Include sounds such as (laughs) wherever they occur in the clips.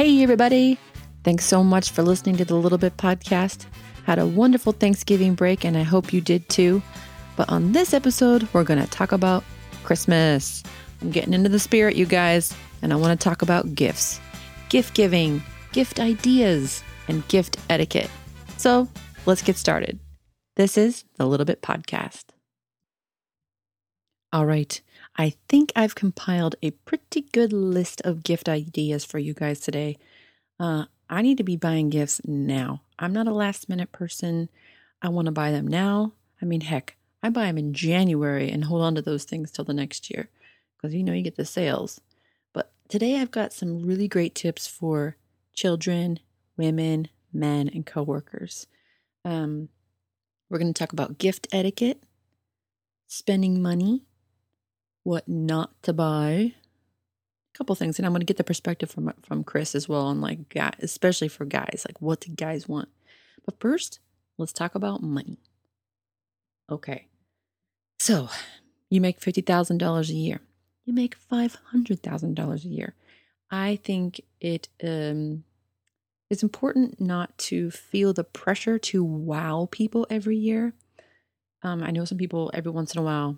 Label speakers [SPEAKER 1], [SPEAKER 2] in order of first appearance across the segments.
[SPEAKER 1] Hey, everybody. Thanks so much for listening to the Little Bit Podcast. Had a wonderful Thanksgiving break, and I hope you did too. But on this episode, we're going to talk about Christmas. I'm getting into the spirit, you guys, and I want to talk about gifts, gift giving, gift ideas, and gift etiquette. So let's get started. This is the Little Bit Podcast. All right. I think I've compiled a pretty good list of gift ideas for you guys today. Uh, I need to be buying gifts now. I'm not a last minute person. I want to buy them now. I mean, heck, I buy them in January and hold on to those things till the next year because you know you get the sales. But today I've got some really great tips for children, women, men, and coworkers. Um, we're going to talk about gift etiquette, spending money, what not to buy, a couple things, and I'm going to get the perspective from from Chris as well on like especially for guys, like what do guys want. But first, let's talk about money. Okay, so you make fifty thousand dollars a year. You make five hundred thousand dollars a year. I think it um, it's important not to feel the pressure to wow people every year. Um, I know some people every once in a while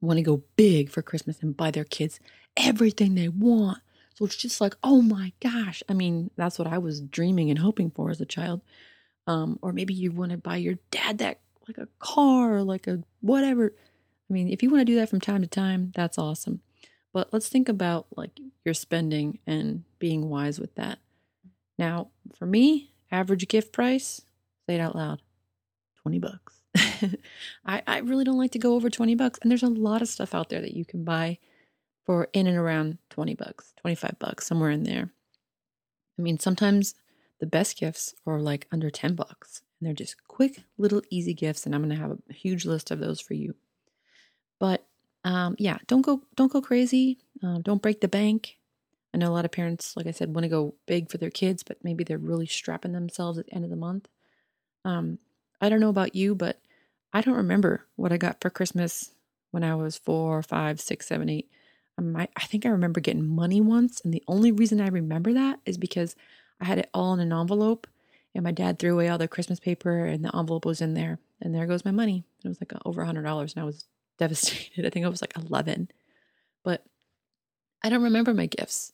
[SPEAKER 1] want to go big for Christmas and buy their kids everything they want. So it's just like, oh my gosh. I mean, that's what I was dreaming and hoping for as a child. Um, or maybe you want to buy your dad that like a car, or like a whatever. I mean, if you want to do that from time to time, that's awesome. But let's think about like your spending and being wise with that. Now, for me, average gift price, say it out loud, 20 bucks. (laughs) I, I really don't like to go over 20 bucks. And there's a lot of stuff out there that you can buy for in and around 20 bucks, 25 bucks, somewhere in there. I mean, sometimes the best gifts are like under 10 bucks. And they're just quick, little, easy gifts. And I'm going to have a huge list of those for you. But um, yeah, don't go don't go crazy. Uh, don't break the bank. I know a lot of parents, like I said, want to go big for their kids, but maybe they're really strapping themselves at the end of the month. Um, I don't know about you, but I don't remember what I got for Christmas when I was four, five, six, seven, eight. Um, I, I think I remember getting money once. And the only reason I remember that is because I had it all in an envelope and my dad threw away all the Christmas paper and the envelope was in there. And there goes my money. It was like over a hundred dollars and I was (laughs) devastated. I think I was like 11, but I don't remember my gifts.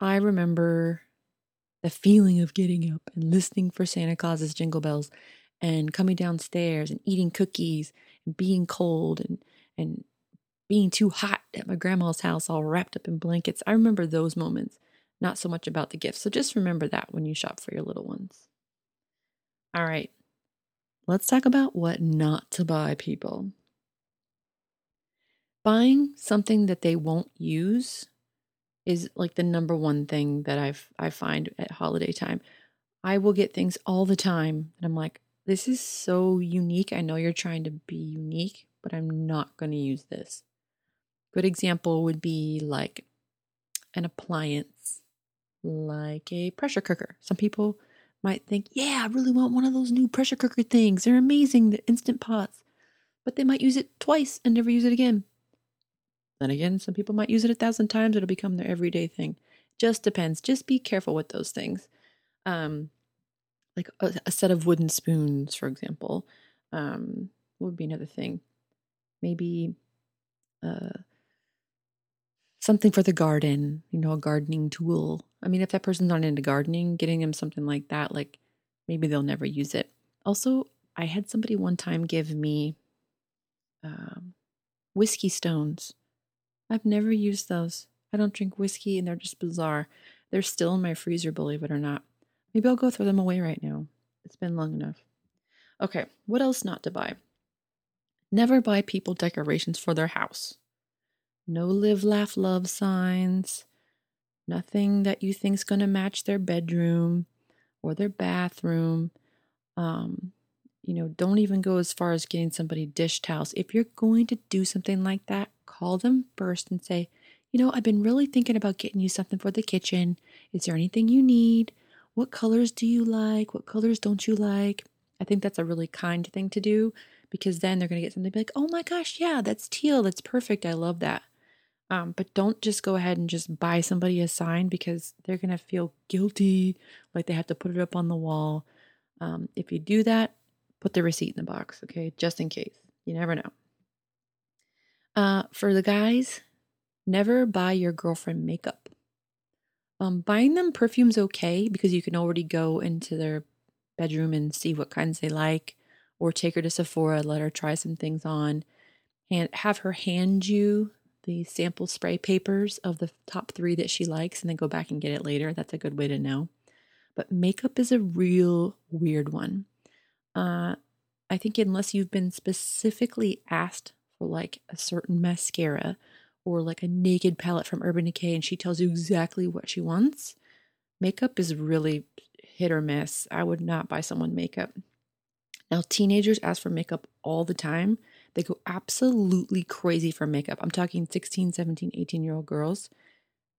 [SPEAKER 1] I remember the feeling of getting up and listening for Santa Claus's jingle bells and coming downstairs and eating cookies and being cold and and being too hot at my grandma's house all wrapped up in blankets. I remember those moments, not so much about the gifts. So just remember that when you shop for your little ones. All right. Let's talk about what not to buy, people. Buying something that they won't use is like the number one thing that I've I find at holiday time. I will get things all the time and I'm like, this is so unique. I know you're trying to be unique, but I'm not going to use this. Good example would be like an appliance, like a pressure cooker. Some people might think, yeah, I really want one of those new pressure cooker things. They're amazing, the instant pots. But they might use it twice and never use it again. Then again, some people might use it a thousand times. It'll become their everyday thing. Just depends. Just be careful with those things. Um, like a, a set of wooden spoons, for example. Um, would be another thing? Maybe uh, something for the garden, you know, a gardening tool. I mean, if that person's not into gardening, getting them something like that, like maybe they'll never use it. Also, I had somebody one time give me um, whiskey stones. I've never used those. I don't drink whiskey and they're just bizarre. They're still in my freezer, believe it or not. Maybe I'll go throw them away right now. It's been long enough. Okay, what else not to buy? Never buy people decorations for their house. No live, laugh, love signs. Nothing that you think's going to match their bedroom or their bathroom. Um, you know, don't even go as far as getting somebody dish towels. If you're going to do something like that, call them first and say, you know, I've been really thinking about getting you something for the kitchen. Is there anything you need? What colors do you like? What colors don't you like? I think that's a really kind thing to do because then they're going to get something like, oh my gosh, yeah, that's teal. That's perfect. I love that. Um, but don't just go ahead and just buy somebody a sign because they're going to feel guilty, like they have to put it up on the wall. Um, if you do that, put the receipt in the box, okay? Just in case. You never know. Uh, for the guys, never buy your girlfriend makeup. Um, buying them perfume's okay because you can already go into their bedroom and see what kinds they like, or take her to Sephora, let her try some things on, and have her hand you the sample spray papers of the top three that she likes and then go back and get it later. That's a good way to know. But makeup is a real weird one. Uh, I think unless you've been specifically asked for like a certain mascara or like a naked palette from Urban Decay and she tells you exactly what she wants, makeup is really hit or miss. I would not buy someone makeup. Now, teenagers ask for makeup all the time. They go absolutely crazy for makeup. I'm talking 16, 17, 18 year old girls.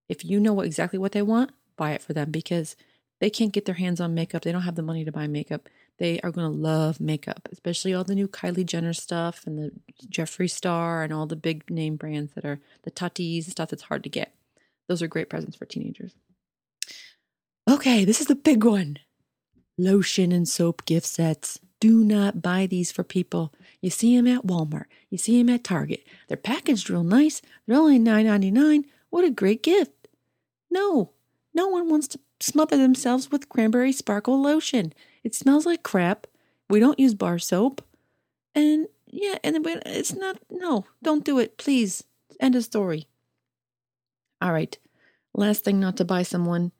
[SPEAKER 1] If you know what, exactly what they want, buy it for them because they can't get their hands on makeup. They don't have the money to buy makeup. They are going to love makeup, especially all the new Kylie Jenner stuff and the Jeffree Star and all the big name brands that are the Tatis, stuff that's hard to get. Those are great presents for teenagers. Okay, this is the big one lotion and soap gift sets. Do not buy these for people. You see them at Walmart. You see them at Target. They're packaged real nice. They're only $9.99. What a great gift. No, no one wants to smother themselves with cranberry sparkle lotion. It smells like crap. We don't use bar soap. And yeah, and it's not, no, don't do it, please. End of story. All right. Last thing not to buy someone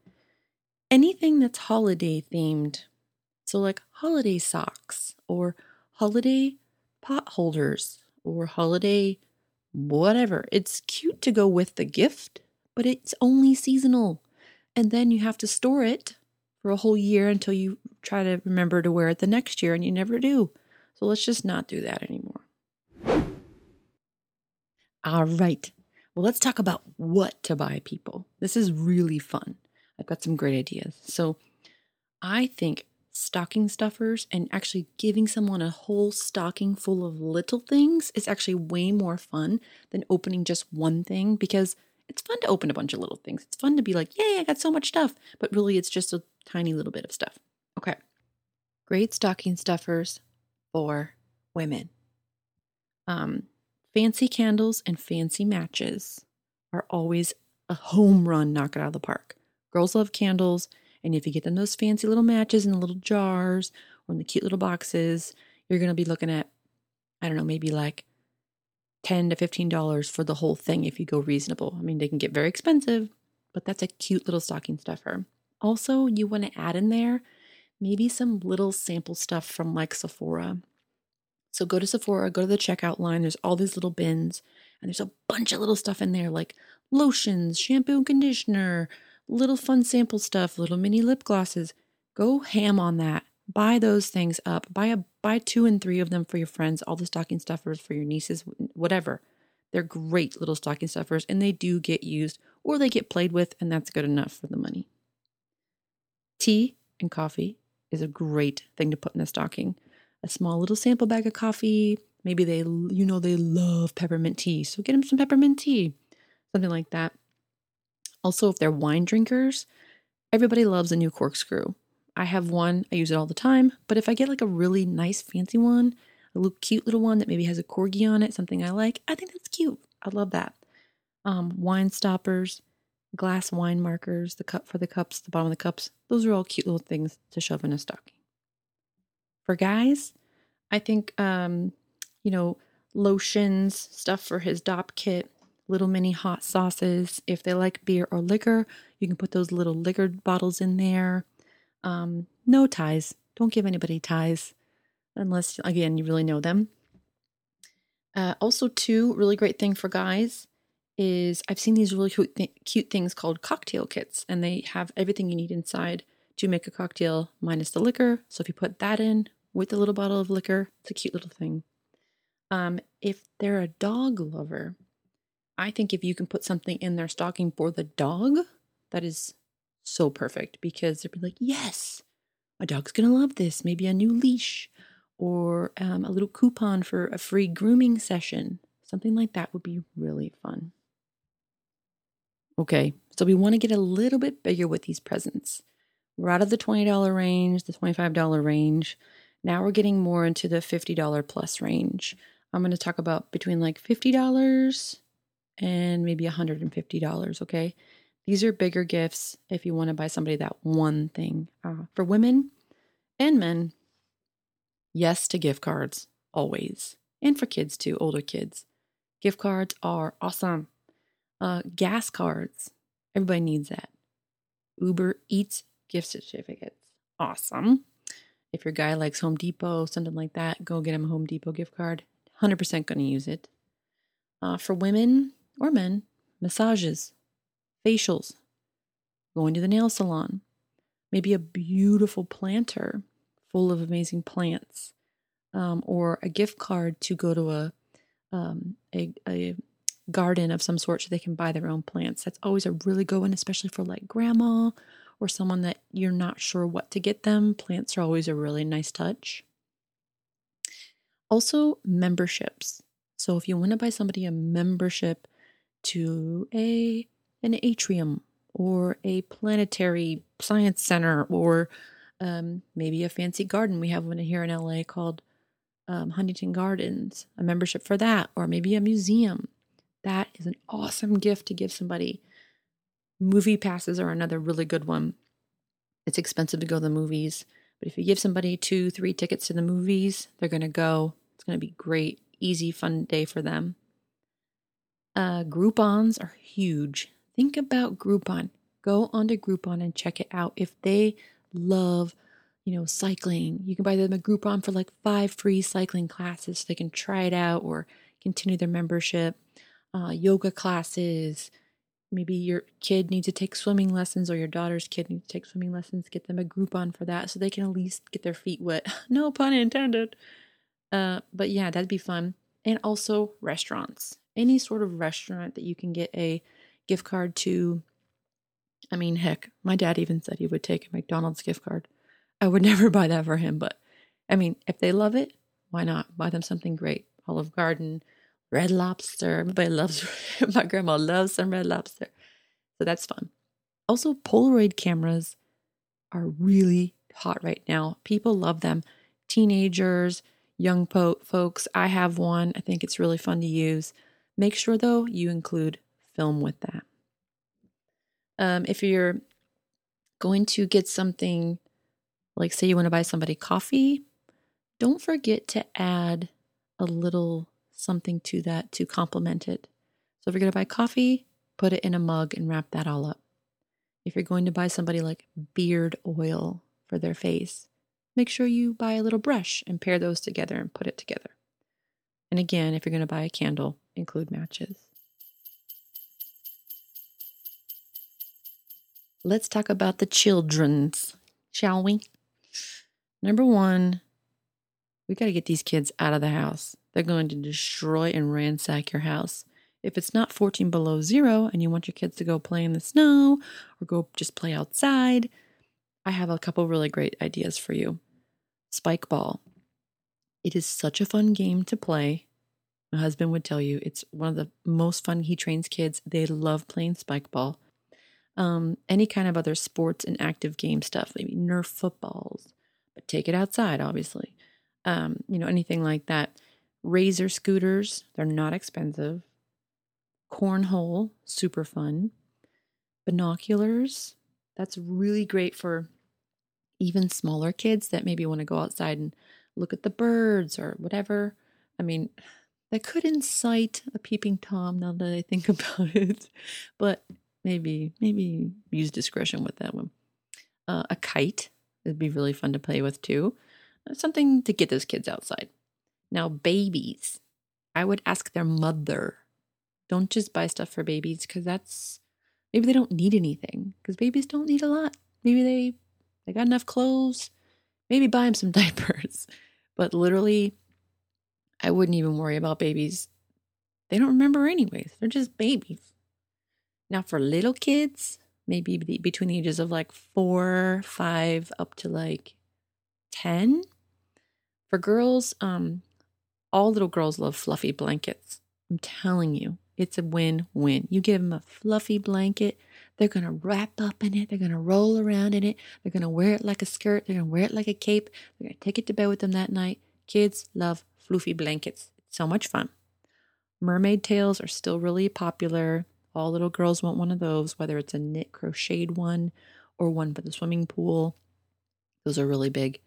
[SPEAKER 1] anything that's holiday themed. So, like holiday socks or holiday pot holders or holiday whatever. It's cute to go with the gift, but it's only seasonal. And then you have to store it for a whole year until you try to remember to wear it the next year, and you never do. So let's just not do that anymore. All right. Well, let's talk about what to buy people. This is really fun. I've got some great ideas. So I think stocking stuffers and actually giving someone a whole stocking full of little things is actually way more fun than opening just one thing because it's fun to open a bunch of little things. It's fun to be like, yay, I got so much stuff. But really, it's just a tiny little bit of stuff. Okay. Great stocking stuffers for women. Um, fancy candles and fancy matches are always a home run, knock it out of the park. Girls love candles, and if you get them those fancy little matches in the little jars or in the cute little boxes, you're going to be looking at, I don't know, maybe like 10 to $15 for the whole thing if you go reasonable. I mean, they can get very expensive, but that's a cute little stocking stuffer. Also, you want to add in there maybe some little sample stuff from like Sephora. So go to Sephora, go to the checkout line. There's all these little bins, and there's a bunch of little stuff in there like lotions, shampoo and conditioner, little fun sample stuff, little mini lip glosses. Go ham on that. Buy those things up. Buy a buy two and three of them for your friends, all the stocking stuffers for your nieces, whatever. They're great little stocking stuffers and they do get used or they get played with and that's good enough for the money. Tea and coffee is a great thing to put in a stocking. A small little sample bag of coffee, maybe they you know they love peppermint tea, so get them some peppermint tea. Something like that. Also, if they're wine drinkers, everybody loves a new corkscrew. I have one, I use it all the time, but if I get like a really nice fancy one, a little cute little one that maybe has a corgi on it, something I like, I think that's cute. I love that. Um, wine stoppers, glass wine markers, the cup for the cups, the bottom of the cups, those are all cute little things to shove in a stocking. For guys, I think, um, you know, lotions, stuff for his Dopp kit, little mini hot sauces. If they like beer or liquor, you can put those little liquor bottles in there. Um, no ties. Don't give anybody ties unless, again, you really know them. Uh, also, two really great thing for guys is I've seen these really cute, th- cute things called cocktail kits, and they have everything you need inside to make a cocktail minus the liquor. So if you put that in with a little bottle of liquor, it's a cute little thing. Um, if they're a dog lover, I think if you can put something in their stocking for the dog, that is so perfect because they'll be like, yes, my dog's going to love this. Maybe a new leash or um, a little coupon for a free grooming session. Something like that would be really fun. Okay, so we want to get a little bit bigger with these presents. We're out of the $20 range, the $25 range. Now we're getting more into the $50 plus range. I'm going to talk about between like $50 and maybe $150, okay? These are bigger gifts if you want to buy somebody that one thing. Uh, for women and men, yes to gift cards, always. And for kids too, older kids. Gift cards are awesome. Uh, gas cards, everybody needs that. Uber Eats gift certificates, awesome. If your guy likes Home Depot, something like that, go get him a Home Depot gift card. 100% going to use it. Uh, for women or men, massages, facials, going to the nail salon, maybe a beautiful planter full of amazing plants, um, or a gift card to go to a, um, a, a garden of some sort so they can buy their own plants. That's always a really good one, especially for like grandma or someone that you're not sure what to get them, plants are always a really nice touch. Also, memberships. So if you want to buy somebody a membership to a an atrium or a planetary science center or um, maybe a fancy garden. We have one here in LA called um, Huntington Gardens, a membership for that, or maybe a museum. That is an awesome gift to give somebody. Movie passes are another really good one. It's expensive to go to the movies, but if you give somebody two, three tickets to the movies, they're going to go. It's going to be great, easy, fun day for them. Uh, Groupons are huge. Think about Groupon. Go onto Groupon and check it out. If they love, you know, cycling, you can buy them a Groupon for like five free cycling classes so they can try it out or continue their membership. Uh, yoga classes, maybe your kid needs to take swimming lessons or your daughter's kid needs to take swimming lessons, get them a Groupon for that so they can at least get their feet wet. (laughs) no pun intended. Uh, but yeah, that'd be fun. And also restaurants. Any sort of restaurant that you can get a gift card to. I mean, heck, my dad even said he would take a McDonald's gift card. I would (laughs) never buy that for him, but I mean, if they love it, why not? Buy them something great. Olive Garden, Red Lobster. Everybody loves, (laughs) my grandma loves some Red Lobster. So that's fun. Also, Polaroid cameras are really hot right now. People love them. Teenagers, young po- folks. I have one. I think it's really fun to use. Make sure, though, you include film with that. Um, if you're going to get something, like say you want to buy somebody coffee, don't forget to add a little something to that to complement it. So if you're going to buy coffee, put it in a mug and wrap that all up. If you're going to buy somebody like beard oil for their face, make sure you buy a little brush and pair those together and put it together. And again, if you're going to buy a candle, include matches. Let's talk about the children's, shall we? Number one, we got to get these kids out of the house. They're going to destroy and ransack your house. If it's not 14 below zero and you want your kids to go play in the snow or go just play outside, I have a couple really great ideas for you. Spike ball. It is such a fun game to play. My husband would tell you it's one of the most fun. He trains kids. They love playing spike ball. Um, any kind of other sports and active game stuff, maybe Nerf footballs, but take it outside, obviously. Um, you know, anything like that. Razor scooters, they're not expensive. Cornhole, super fun. Binoculars, that's really great for even smaller kids that maybe want to go outside and look at the birds or whatever. I mean, that could incite a peeping tom now that I think (laughs) about it, but maybe maybe use discretion with that one. Uh, a kite would be really fun to play with too. Something to get those kids outside. Now, babies, I would ask their mother. Don't just buy stuff for babies because that's maybe they don't need anything because babies don't need a lot. Maybe they they got enough clothes. Maybe buy them some (laughs) diapers. But literally, I wouldn't even worry about babies. They don't remember anyways. They're just babies. Now, for little kids, maybe between the ages of like four, five, up to like 10. For girls, um, all little girls love fluffy blankets. I'm telling you, It's a win win. You give them a fluffy blanket, they're going to wrap up in it, they're going to roll around in it, they're going to wear it like a skirt, they're going to wear it like a cape, they're going to take it to bed with them that night. Kids love fluffy blankets. It's so much fun. Mermaid tails are still really popular. All little girls want one of those, whether it's a knit crocheted one or one for the swimming pool. Those are really big.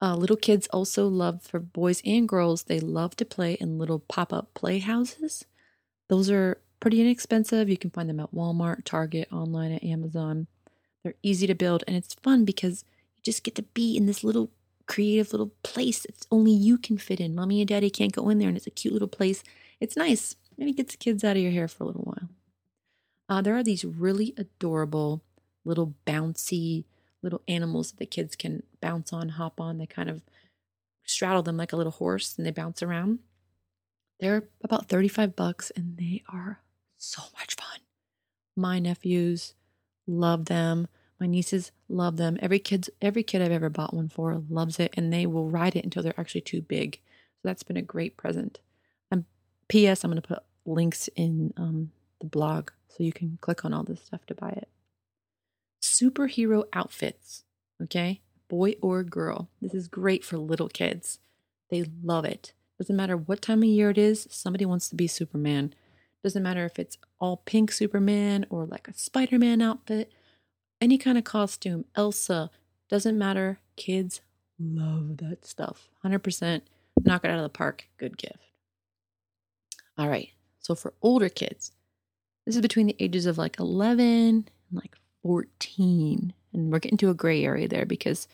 [SPEAKER 1] Uh, little kids also love, for boys and girls, they love to play in little pop up playhouses. Those are pretty inexpensive. You can find them at Walmart, Target, online at Amazon. They're easy to build and it's fun because you just get to be in this little creative little place that only you can fit in. Mommy and daddy can't go in there and it's a cute little place. It's nice and it gets the kids out of your hair for a little while. Uh, there are these really adorable little bouncy little animals that the kids can bounce on, hop on. They kind of straddle them like a little horse and they bounce around. They're about 35 bucks and they are so much fun. My nephews love them. My nieces love them. Every kid's every kid I've ever bought one for loves it and they will ride it until they're actually too big. So that's been a great present. And PS, I'm going to put links in um, the blog so you can click on all this stuff to buy it. Superhero outfits, okay? Boy or girl. This is great for little kids. They love it. Doesn't matter what time of year it is, somebody wants to be Superman. Doesn't matter if it's all pink Superman or like a Spider Man outfit, any kind of costume, Elsa, doesn't matter. Kids love that stuff. 100% knock it out of the park. Good gift. All right. So for older kids, this is between the ages of like 11 and like 14. And we're getting to a gray area there because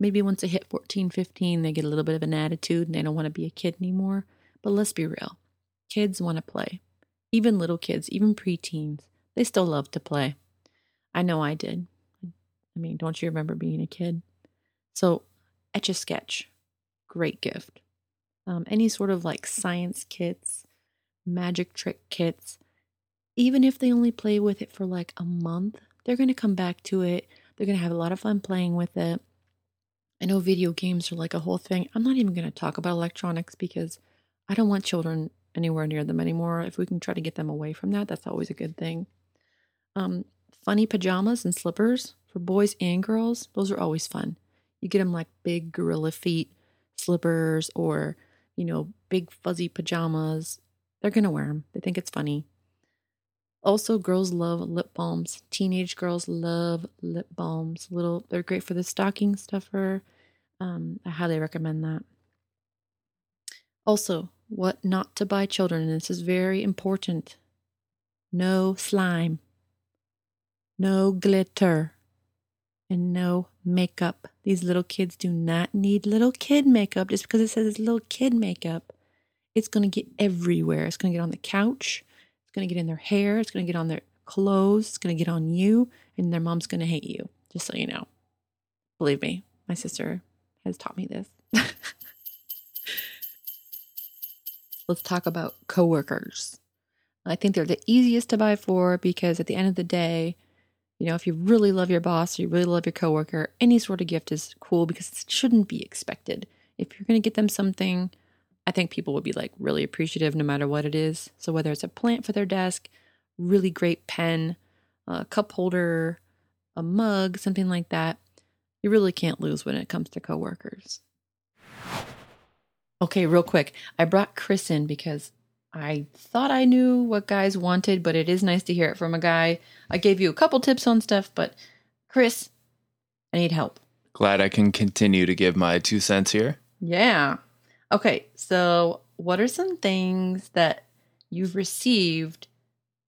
[SPEAKER 1] maybe once they hit 14, 15, they get a little bit of an attitude and they don't want to be a kid anymore. But let's be real kids want to play. Even little kids, even preteens, they still love to play. I know I did. I mean, don't you remember being a kid? So, etch a sketch, great gift. Um, any sort of like science kits, magic trick kits, even if they only play with it for like a month, they're going to come back to it. They're going to have a lot of fun playing with it. I know video games are like a whole thing. I'm not even going to talk about electronics because I don't want children anywhere near them anymore. If we can try to get them away from that, that's always a good thing. Um, funny pajamas and slippers for boys and girls, those are always fun. You get them like big gorilla feet slippers or, you know, big fuzzy pajamas. They're going to wear them. They think it's funny. Also, girls love lip balms. Teenage girls love lip balms. Little, they're great for the stocking stuffer. Um, I highly recommend that. Also, what not to buy children, and this is very important. No slime, no glitter, and no makeup. These little kids do not need little kid makeup. Just because it says it's little kid makeup, it's going to get everywhere. It's going to get on the couch. It's going to get in their hair. It's going to get on their clothes. It's going to get on you, and their mom's going to hate you, just so you know. Believe me, my sister has taught me this. (laughs) Let's talk about coworkers. I think they're the easiest to buy for because at the end of the day, you know, if you really love your boss, or you really love your coworker, any sort of gift is cool because it shouldn't be expected. If you're going to get them something, I think people would be like really appreciative no matter what it is. So whether it's a plant for their desk, really great pen, a cup holder, a mug, something like that, you really can't lose when it comes to coworkers. Okay, real quick. I brought Chris in because I thought I knew what guys wanted, but it is nice to hear it from a guy. I gave you a couple tips on stuff, but Chris, I need help.
[SPEAKER 2] Glad I can continue to give my two cents here.
[SPEAKER 1] Yeah. Okay, so what are some things that you've received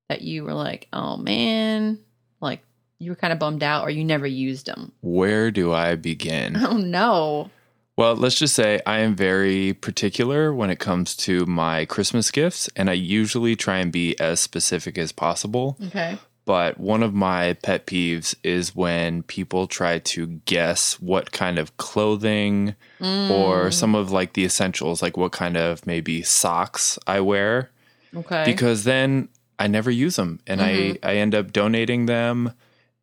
[SPEAKER 1] that you were like, oh man, like you were kind of bummed out or you never used them?
[SPEAKER 2] Where do I begin? (laughs)
[SPEAKER 1] Oh no.
[SPEAKER 2] Well, let's just say I am very particular when it comes to my Christmas gifts, and I usually try and be as specific as possible.
[SPEAKER 1] Okay.
[SPEAKER 2] But one of my pet peeves is when people try to guess what kind of clothing
[SPEAKER 1] Mm.
[SPEAKER 2] or some of like the essentials, like what kind of maybe socks I wear,
[SPEAKER 1] Okay.
[SPEAKER 2] because then I never use them and
[SPEAKER 1] Mhm.
[SPEAKER 2] I, I end up donating them.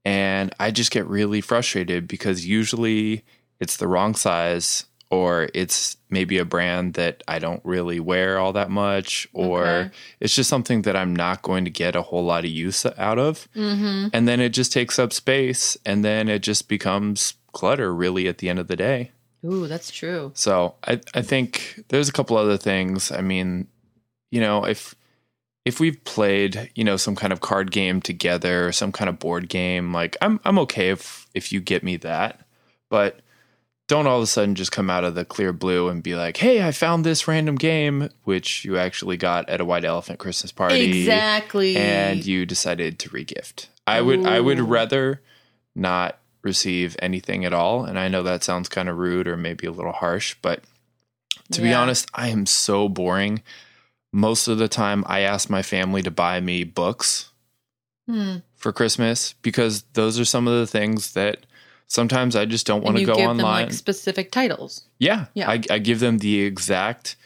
[SPEAKER 2] And I just get really frustrated because usually it's the wrong size or it's maybe a brand that I don't really wear all that much, or
[SPEAKER 1] Okay.
[SPEAKER 2] it's just something that I'm not going to get a whole lot of use out of.
[SPEAKER 1] Mm-hmm.
[SPEAKER 2] And then it just takes up space and then it just becomes clutter really at the end of the day.
[SPEAKER 1] Ooh, that's true.
[SPEAKER 2] So I, I think there's a couple other things. I mean, you know, if if we've played, you know, some kind of card game together some kind of board game, like I'm I'm okay if if you get me that. But don't all of a sudden just come out of the clear blue and be like, "Hey, I found this random game," which you actually got at a white elephant Christmas party,
[SPEAKER 1] Exactly.
[SPEAKER 2] and you decided to regift. I would I would rather not receive anything at all. And I know that sounds kind of rude or maybe a little harsh, but to be honest, I am so boring. Most of the time, I ask my family to buy me books
[SPEAKER 1] Hmm.
[SPEAKER 2] for Christmas because those are some of the things that sometimes I just don't want to go
[SPEAKER 1] give
[SPEAKER 2] online.
[SPEAKER 1] them like specific titles.
[SPEAKER 2] Yeah.
[SPEAKER 1] Yeah.
[SPEAKER 2] I, I give them the exact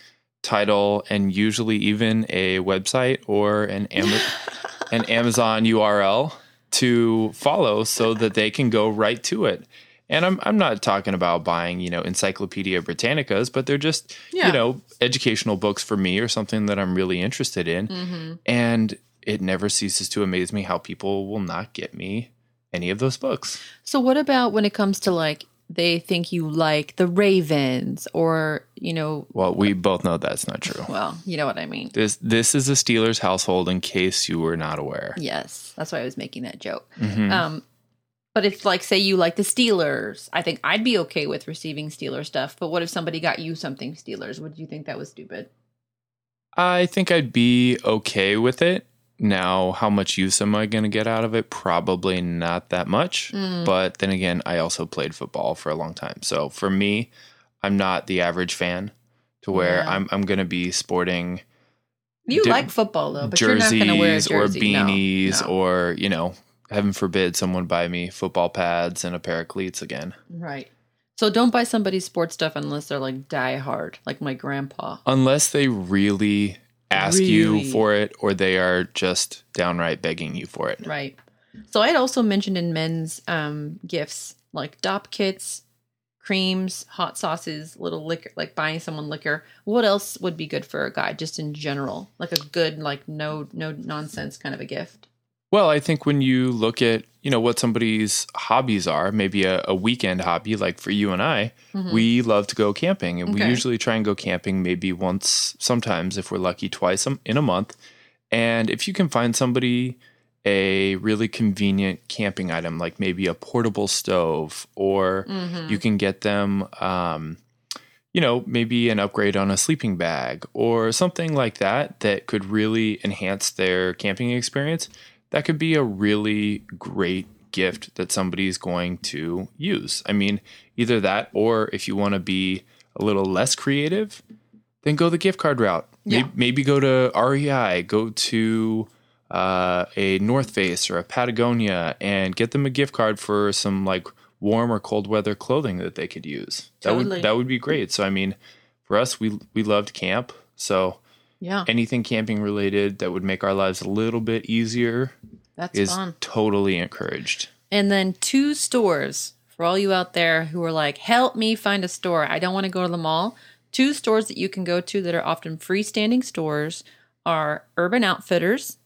[SPEAKER 2] title and usually even a website or an, Ama- (laughs) an Amazon URL to follow so that they can go right to it. And I'm, I'm not talking about buying, you know, Encyclopedia Britannicas, but they're just,
[SPEAKER 1] Yeah.
[SPEAKER 2] you know, educational books for me or something that I'm really interested in.
[SPEAKER 1] Mm-hmm.
[SPEAKER 2] And it never ceases to amaze me how people will not get me any of those books.
[SPEAKER 1] So what about when it comes to like they think you like the Ravens or you know
[SPEAKER 2] Well, we both know that's not true.
[SPEAKER 1] well, you know what I mean.
[SPEAKER 2] This this is a Steelers household in case you were not aware.
[SPEAKER 1] Yes, that's why I was making that joke.
[SPEAKER 2] Mhm.
[SPEAKER 1] Um, but if like say you like the Steelers, I think I'd be okay with receiving Steeler stuff. But what if somebody got you something Steelers? Would you think that was stupid?
[SPEAKER 2] I think I'd be okay with it. Now, how much use am I going to get out of it? Probably not that much.
[SPEAKER 1] Mm.
[SPEAKER 2] But then again, I also played football for a long time. So for me, I'm not the average fan to where
[SPEAKER 1] Yeah.
[SPEAKER 2] I'm I'm going to be sporting
[SPEAKER 1] You
[SPEAKER 2] Di-
[SPEAKER 1] like football though, but you're not going to wear a
[SPEAKER 2] jerseys or
[SPEAKER 1] jersey. No,
[SPEAKER 2] beanies
[SPEAKER 1] no.
[SPEAKER 2] or, you know, heaven forbid someone buy me football pads and a pair of cleats again.
[SPEAKER 1] right. So don't buy somebody's sports stuff unless they're like die hard, like my grandpa.
[SPEAKER 2] unless they really ask
[SPEAKER 1] Really?
[SPEAKER 2] you for it or they are just downright begging you for it.
[SPEAKER 1] Right. So I had also mentioned in men's um, gifts like Dopp kits, creams, hot sauces, little liquor, like buying someone liquor. What else would be good for a guy, just in general, like a good, like no no nonsense kind of a gift?
[SPEAKER 2] Well, I think when you look at, you know, what somebody's hobbies are, maybe a, a weekend hobby, like for you and I,
[SPEAKER 1] Mhm.
[SPEAKER 2] we love to go camping and we usually try and go camping maybe once, sometimes if we're lucky, twice in a month. And if you can find somebody a really convenient camping item, like maybe a portable stove, or
[SPEAKER 1] Mhm.
[SPEAKER 2] you can get them, um, you know, maybe an upgrade on a sleeping bag or something like that that could really enhance their camping experience. That could be a really great gift that somebody's going to use. I mean, either that or if you want to be a little less creative, then go the gift card route.
[SPEAKER 1] Yeah.
[SPEAKER 2] Maybe, go to REI, go to uh, a North Face or a Patagonia and get them a gift card for some like warm or cold weather clothing that they could use. That would that would be great. So I mean, for us, we we loved camp. So
[SPEAKER 1] Yeah,
[SPEAKER 2] anything camping related that would make our lives a little bit easier
[SPEAKER 1] that's
[SPEAKER 2] is
[SPEAKER 1] fun.
[SPEAKER 2] totally encouraged.
[SPEAKER 1] And then two stores for all you out there who are like, help me find a store. I don't want to go to the mall. Two stores that you can go to that are often freestanding stores are Urban Outfitters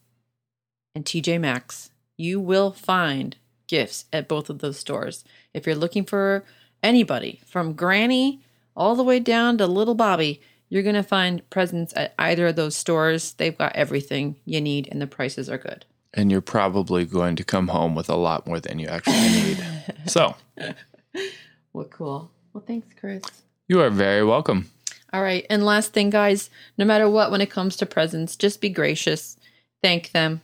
[SPEAKER 1] and TJ Maxx. You will find gifts at both of those stores. If you're looking for anybody from Granny all the way down to little Bobby, you're going to find presents at either of those stores. They've got everything you need and the prices are good.
[SPEAKER 2] And you're probably going to come home with a lot more than you actually need. (laughs) so
[SPEAKER 1] Well, cool. Well, thanks, Chris.
[SPEAKER 2] you are very welcome.
[SPEAKER 1] All right. And last thing, guys, no matter what, when it comes to presents, just be gracious, thank them,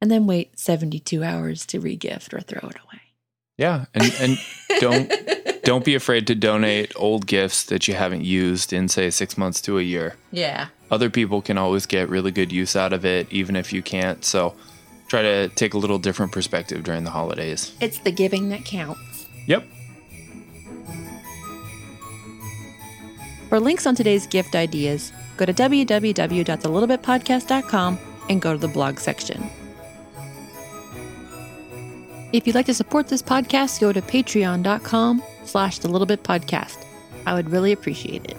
[SPEAKER 1] and then wait 72 hours to regift or throw it away.
[SPEAKER 2] Yeah, and and (laughs) don't don't be afraid to donate old gifts that you haven't used in say 6 months to a year.
[SPEAKER 1] Yeah.
[SPEAKER 2] Other people can always get really good use out of it even if you can't. So try to take a little different perspective during the holidays.
[SPEAKER 1] It's the giving that counts.
[SPEAKER 2] Yep.
[SPEAKER 1] For links on today's gift ideas, go to www.thelittlebitpodcast.com and go to the blog section. If you'd like to support this podcast, go to patreon.com slash the little bit podcast. I would really appreciate it.